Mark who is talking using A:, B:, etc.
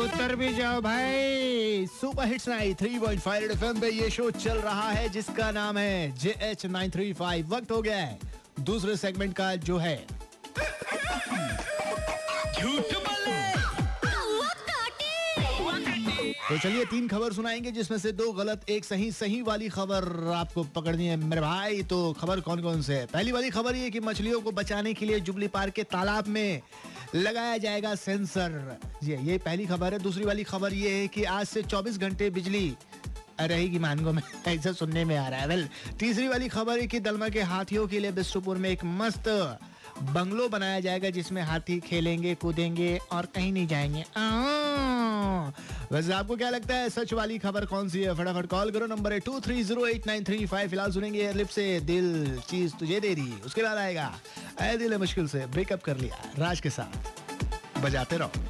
A: उतर भी जाओ भाई।
B: Super hits nine three point five F पे ये शो चल रहा है जिसका नाम है J H nine three five. वक्त हो गया है। दूसरे सेगमेंट का जो है। तो चलिए तीन खबर सुनाएँगे जिसमें से दो गलत एक सही सही वाली खबर आपको पकड़नी है मेरे भाई। तो खबर कौन कौन से है? पहली वाली खबर ये कि मछलियों को बचाने के लिए जुबली पार्क के तालाब में लगाया जाएगा सेंसर। ये ये पहली खबर है। दूसरी वाली खबर ये है कि आज से 24 घंटे बिजली रहेगी मानगो में। ऐसा सुनने में आ रहा है। वेल तीसरी वाली खबर है कि दलमा के हाथियों के लिए बिस्टुपुर में एक मस्त बंगलो बनाया जाएगा जिसमें हाथी खेलेंगे कूदेंगे और कहीं नहीं जाएँगे। आ, वैसे आपको क्या लगता है, सच वाली खबर कौन सी है? फटाफट कॉल करो नंबर है two three zero eight nine three five फ़िलहाल सुनेंगे एयरलिप से, दिल, चीज़ तुझे दे रही उसके बाद आएगा। ऐ दिल है मुश्किल से, ब्रेकअप कर लिया, राज के साथ। बजाते रहो।